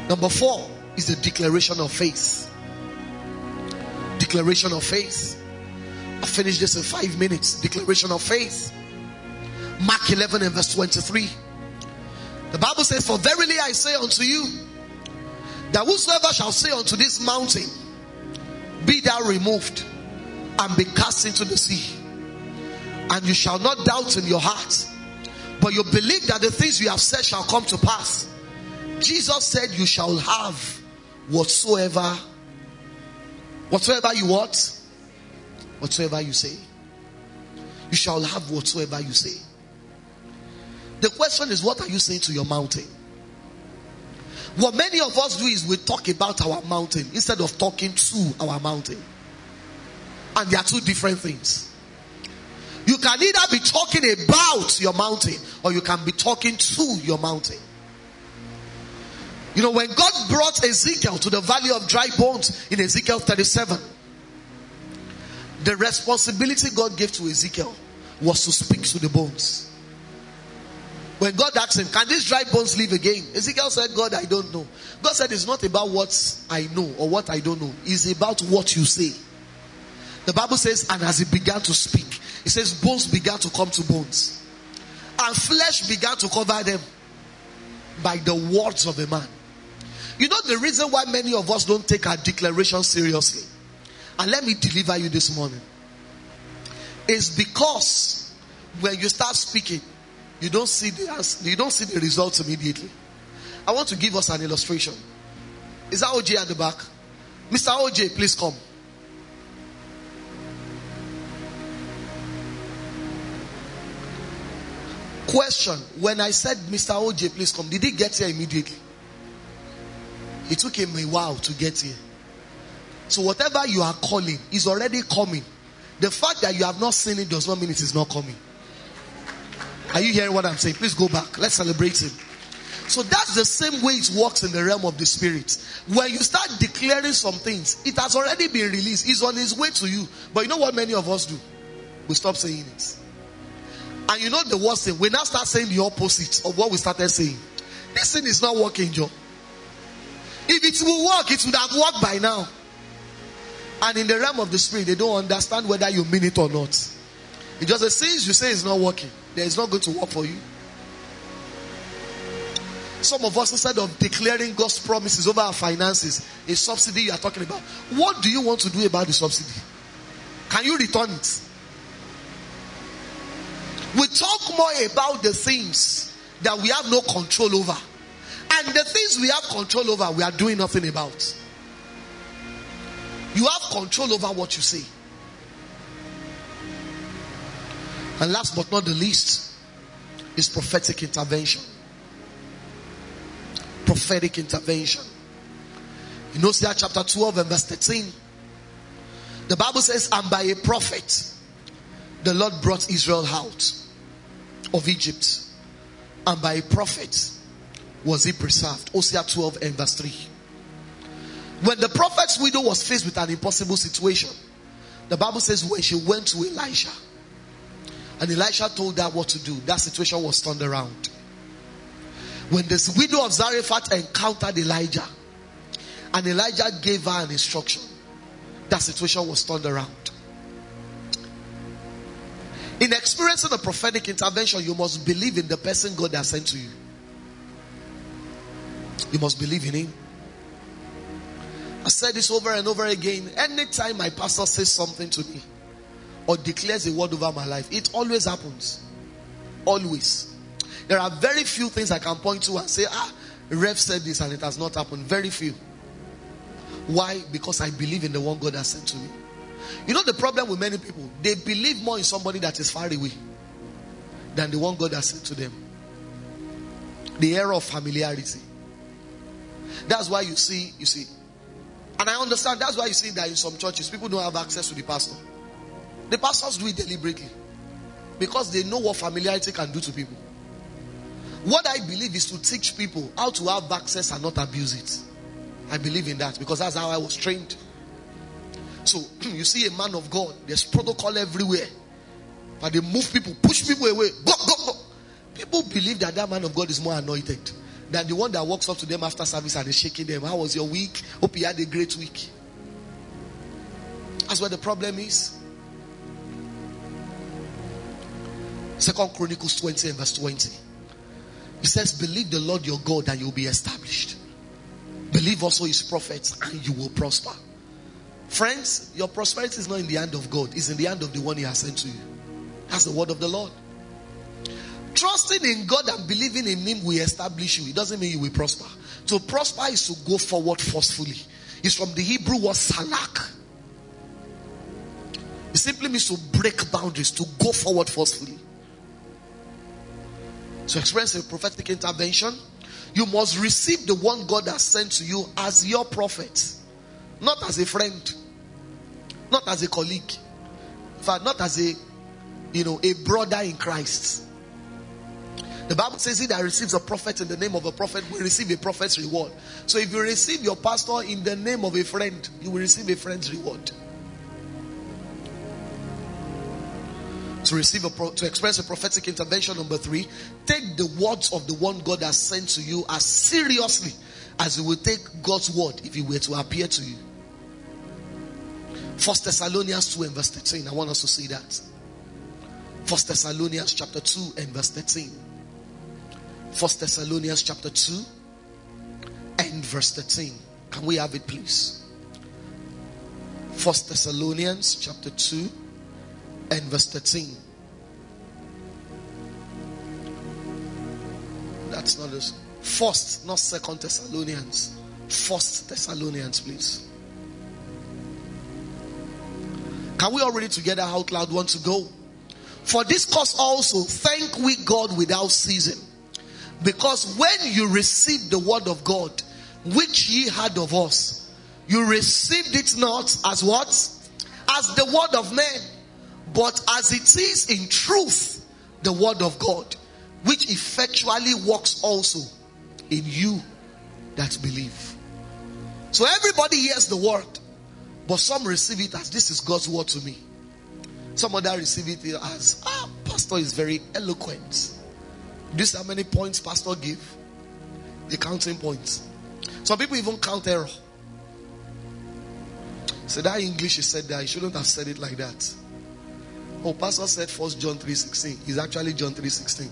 Number four is the declaration of faith. Declaration of faith. I'll finish this in five minutes. Declaration of faith. Mark 11 and verse 23. The Bible says, For verily I say unto you, that whosoever shall say unto this mountain, Be thou removed and be cast into the sea, and you shall not doubt in your heart, but you believe that the things you have said shall come to pass, Jesus said, You shall have whatsoever, whatsoever you want, whatsoever you say. You shall have whatsoever you say. The question is, what are you saying to your mountain? What many of us do is we talk about our mountain instead of talking to our mountain. And they are two different things. You can either be talking about your mountain or you can be talking to your mountain. You know, when God brought Ezekiel to the valley of dry bones in Ezekiel 37, the responsibility God gave to Ezekiel was to speak to the bones. When God asked him, Can these dry bones live again? Ezekiel said, God, I don't know. God said, It's not about what I know or what I don't know, it's about what you say. The Bible says, And as he began to speak, it says, Bones began to come to bones, and flesh began to cover them by the words of a man. You know the reason why many of us don't take our declaration seriously? And let me deliver you this morning. It's because when you start speaking, you don't see the you don't see the results immediately. I want to give us an illustration. Is that OJ at the back? Mr. OJ, please come. Question When I said, Mr. OJ, please come, did he get here immediately? It took him a while to get here. So, whatever you are calling is already coming. The fact that you have not seen it does not mean it is not coming. Are you hearing what I'm saying? Please go back. Let's celebrate him. So that's the same way it works in the realm of the spirit. When you start declaring some things, it has already been released. It's on its way to you. But you know what many of us do? We stop saying it. And you know the worst thing? We now start saying the opposite of what we started saying. This thing is not working, Joe. If it will work, it would have worked by now. And in the realm of the spirit, they don't understand whether you mean it or not. It just says, since you say it's not working, then it's not going to work for you. Some of us, instead of declaring God's promises over our finances, a subsidy you are talking about, what do you want to do about the subsidy? Can you return it? We talk more about the things that we have no control over. And the things we have control over, we are doing nothing about. Control over what you say. And last but not the least is prophetic intervention. Prophetic intervention. In Hosea chapter 12 and verse 13, the Bible says, And by a prophet, the Lord brought Israel out of Egypt. And by a prophet was he preserved. Hosea 12 and verse 3. When the prophet's widow was faced with an impossible situation, the Bible says when she went to Elisha, and Elisha told her what to do, that situation was turned around. When this widow of Zarephath encountered Elijah, and Elijah gave her an instruction, that situation was turned around. In experiencing a prophetic intervention, you must believe in the person God has sent to you. You must believe in Him. I said this over and over again. Anytime my pastor says something to me or declares a word over my life, it always happens. Always. There are very few things I can point to and say, ah, Rev said this and it has not happened. Very few. Why? Because I believe in the one God has sent to me. You know the problem with many people? They believe more in somebody that is far away than the one God has sent to them. The error of familiarity. That's why you see, you see, and I understand that's why you see that in some churches people don't have access to the pastor. The pastors do it deliberately because they know what familiarity can do to people. What I believe is to teach people how to have access and not abuse it. I believe in that because that's how I was trained. So [clears throat] you see a man of God, there's protocol everywhere. But they move people, push people away. Go, go, go. People believe that that man of God is more anointed than the one that walks up to them after service and is shaking them. How was your week? Hope you had a great week. That's where the problem is. Second Chronicles 20 and verse 20. He says, Believe the Lord your God and you'll be established. Believe also his prophets and you will prosper. Friends, your prosperity is not in the hand of God, it's in the hand of the one he has sent to you. That's the word of the Lord. Trusting in God and believing in Him will establish you. It doesn't mean you will prosper. To prosper is to go forward forcefully. It's from the Hebrew word salak. It simply means to break boundaries, to go forward forcefully. To experience a prophetic intervention, you must receive the one God has sent to you as your prophet, not as a friend, not as a colleague, in fact, not as a you know a brother in Christ. The Bible says he that receives a prophet in the name of a prophet will receive a prophet's reward. So if you receive your pastor in the name of a friend, you will receive a friend's reward. To receive a pro- to express a prophetic intervention number three, take the words of the one God has sent to you as seriously as you would take God's word if he were to appear to you. First Thessalonians 2 and verse 13. I want us to see that. First Thessalonians chapter 2 and verse 13. First Thessalonians chapter 2 and verse 13. Can we have it please? First Thessalonians chapter 2 and verse 13. That's not this. First, not second Thessalonians. First Thessalonians, please. Can we all read together out loud? Want to go? For this cause also thank we God without ceasing. Because when you received the word of God, which ye had of us, you received it not as what? As the word of men, but as it is in truth the word of God, which effectually works also in you that believe. So everybody hears the word, but some receive it as this is God's word to me. Some other receive it as, ah, pastor is very eloquent. This how many points pastor give? The counting points. Some people even count error. So that English he said that he shouldn't have said it like that. Oh, pastor said first John 3.16. It's actually John 3.16.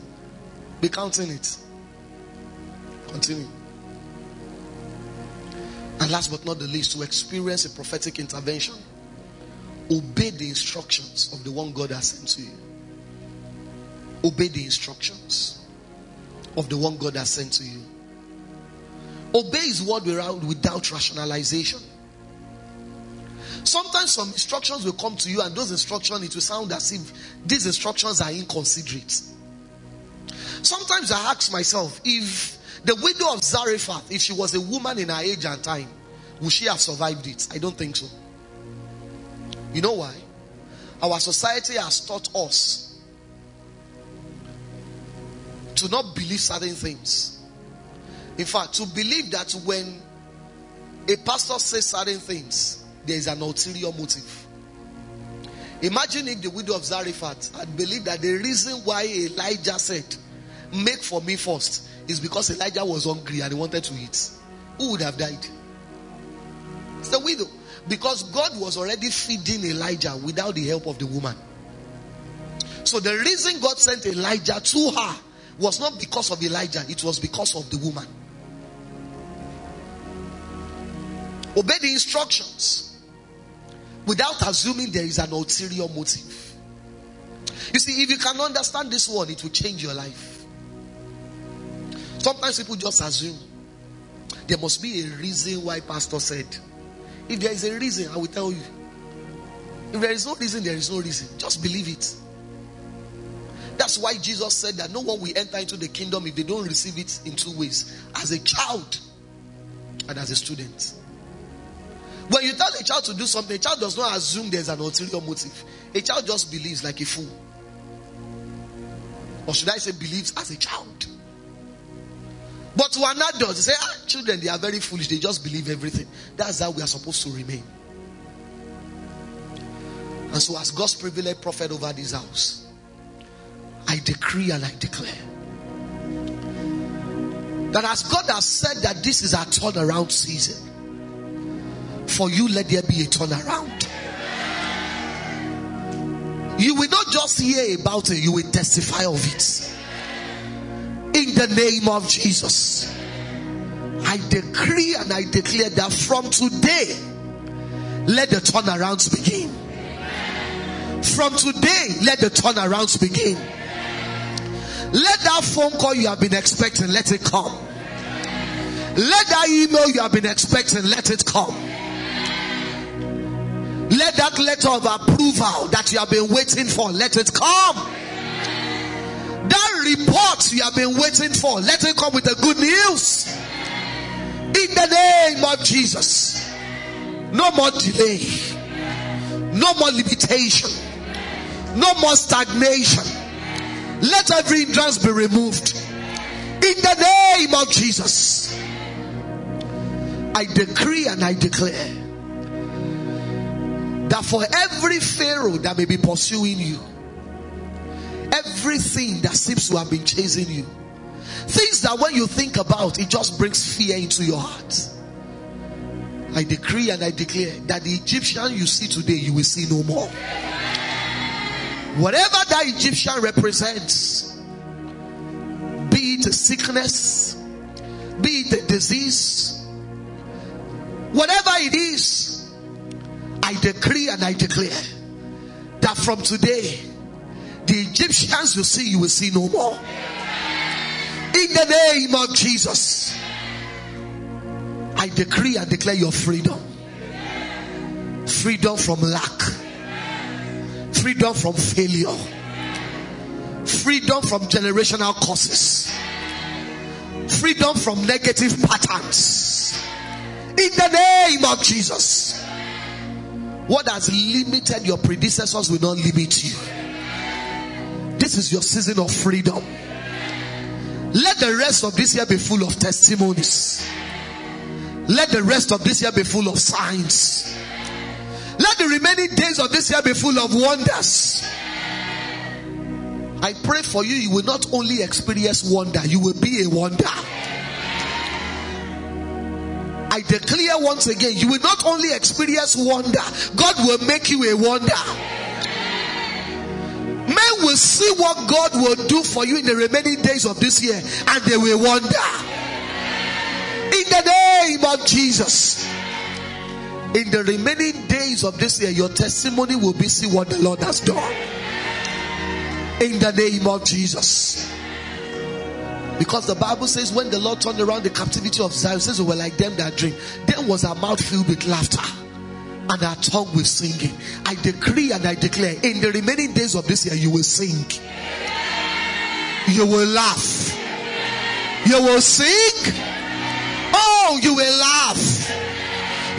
Be counting it. Continue. And last but not the least, to experience a prophetic intervention, obey the instructions of the one God has sent to you. Obey the instructions of the one God has sent to you. Obey his word without rationalization. Sometimes some instructions will come to you, and those instructions, it will sound as if these instructions are inconsiderate. Sometimes I ask myself if the widow of Zarephath, if she was a woman in her age and time, would she have survived it? I don't think so. You know why? Our society has taught us to not believe certain things. In fact, to believe that when a pastor says certain things, there is an ulterior motive. Imagine if the widow of Zarephath had believed that the reason why Elijah said, Make for me first, is because Elijah was hungry and he wanted to eat. Who would have died? It's the widow. Because God was already feeding Elijah without the help of the woman. So the reason God sent Elijah to her was not because of Elijah, it was because of the woman. Obey the instructions without assuming there is an ulterior motive. You see, if you can understand this one, it will change your life. Sometimes people just assume there must be a reason why pastor said. If there is a reason, I will tell you. If there is no reason, there is no reason. Just believe it. That's why Jesus said that no one will enter into the kingdom if they don't receive it in two ways as a child and as a student. When you tell a child to do something, a child does not assume there's an ulterior motive. A child just believes like a fool. Or should I say, believes as a child. But to an adult, they say, ah, children, they are very foolish. They just believe everything. That's how we are supposed to remain. And so, as God's privileged prophet over this house, I decree and I declare that as God has said that this is our turnaround season, for you, let there be a turnaround. You will not just hear about it, you will testify of it. In the name of Jesus, I decree and I declare that from today, let the turnarounds begin. From today, let the turnarounds begin. Let that phone call you have been expecting, let it come. Let that email you have been expecting, let it come. Let that letter of approval that you have been waiting for, let it come. That report you have been waiting for, let it come with the good news. In the name of Jesus. No more delay. No more limitation. No more stagnation. Let every hindrance be removed. In the name of Jesus. I decree and I declare that for every Pharaoh that may be pursuing you, everything that seems to have been chasing you, things that when you think about, it just brings fear into your heart. I decree and I declare that the Egyptian you see today, you will see no more. Whatever that Egyptian represents, be it a sickness, be it a disease, whatever it is, I decree and I declare that from today, the Egyptians you see, you will see no more. In the name of Jesus, I decree and declare your freedom. Freedom from lack. Freedom from failure. Freedom from generational causes. Freedom from negative patterns. In the name of Jesus. What has limited your predecessors will not limit you. This is your season of freedom. Let the rest of this year be full of testimonies. Let the rest of this year be full of signs. The remaining days of this year be full of wonders. I pray for you, you will not only experience wonder, you will be a wonder. I declare once again, you will not only experience wonder, God will make you a wonder. Men will see what God will do for you in the remaining days of this year and they will wonder. In the name of Jesus. In the remaining days of this year, your testimony will be see what the Lord has done. In the name of Jesus. Because the Bible says when the Lord turned around the captivity of Zion, says we were like them that dream. Then was our mouth filled with laughter and our tongue with singing. I decree and I declare in the remaining days of this year, you will sing. You will laugh. You will sing. Oh, you will laugh.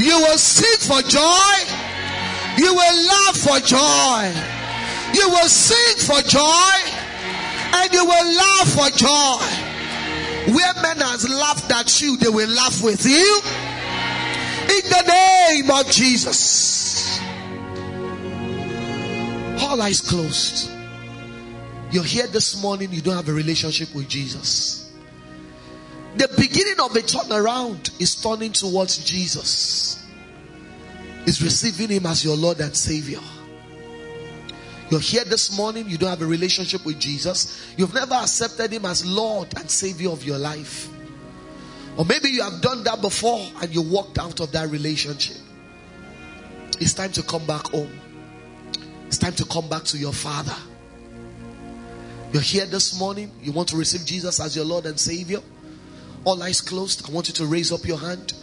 You will sing for joy. You will laugh for joy. You will sing for joy. And you will laugh for joy. Where men has laughed at you, they will laugh with you. In the name of Jesus. All eyes closed. You're here this morning, you don't have a relationship with Jesus. The beginning of a turnaround is turning towards Jesus. Is receiving Him as your Lord and Savior. You're here this morning, you don't have a relationship with Jesus. You've never accepted Him as Lord and Savior of your life. Or maybe you have done that before and you walked out of that relationship. It's time to come back home. It's time to come back to your Father. You're here this morning, you want to receive Jesus as your Lord and Savior. All eyes closed. I want you to raise up your hand.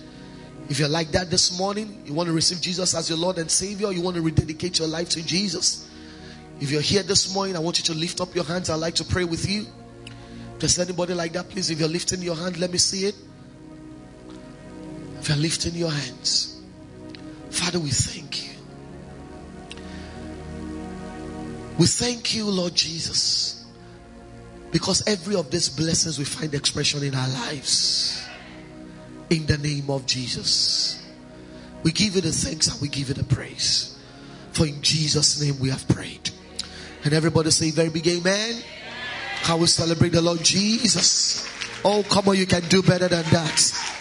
If you're like that this morning, you want to receive Jesus as your Lord and Savior, you want to rededicate your life to Jesus. If you're here this morning, I want you to lift up your hands. I'd like to pray with you. If there's anybody like that, please, if you're lifting your hand, let me see it. If you're lifting your hands, Father, we thank you. We thank you, Lord Jesus, because every of these blessings we find expression in our lives. In the name of Jesus, we give you the thanks and we give you the praise. For in Jesus' name we have prayed. And everybody say very big amen. How we celebrate the Lord Jesus. Oh, come on, you can do better than that.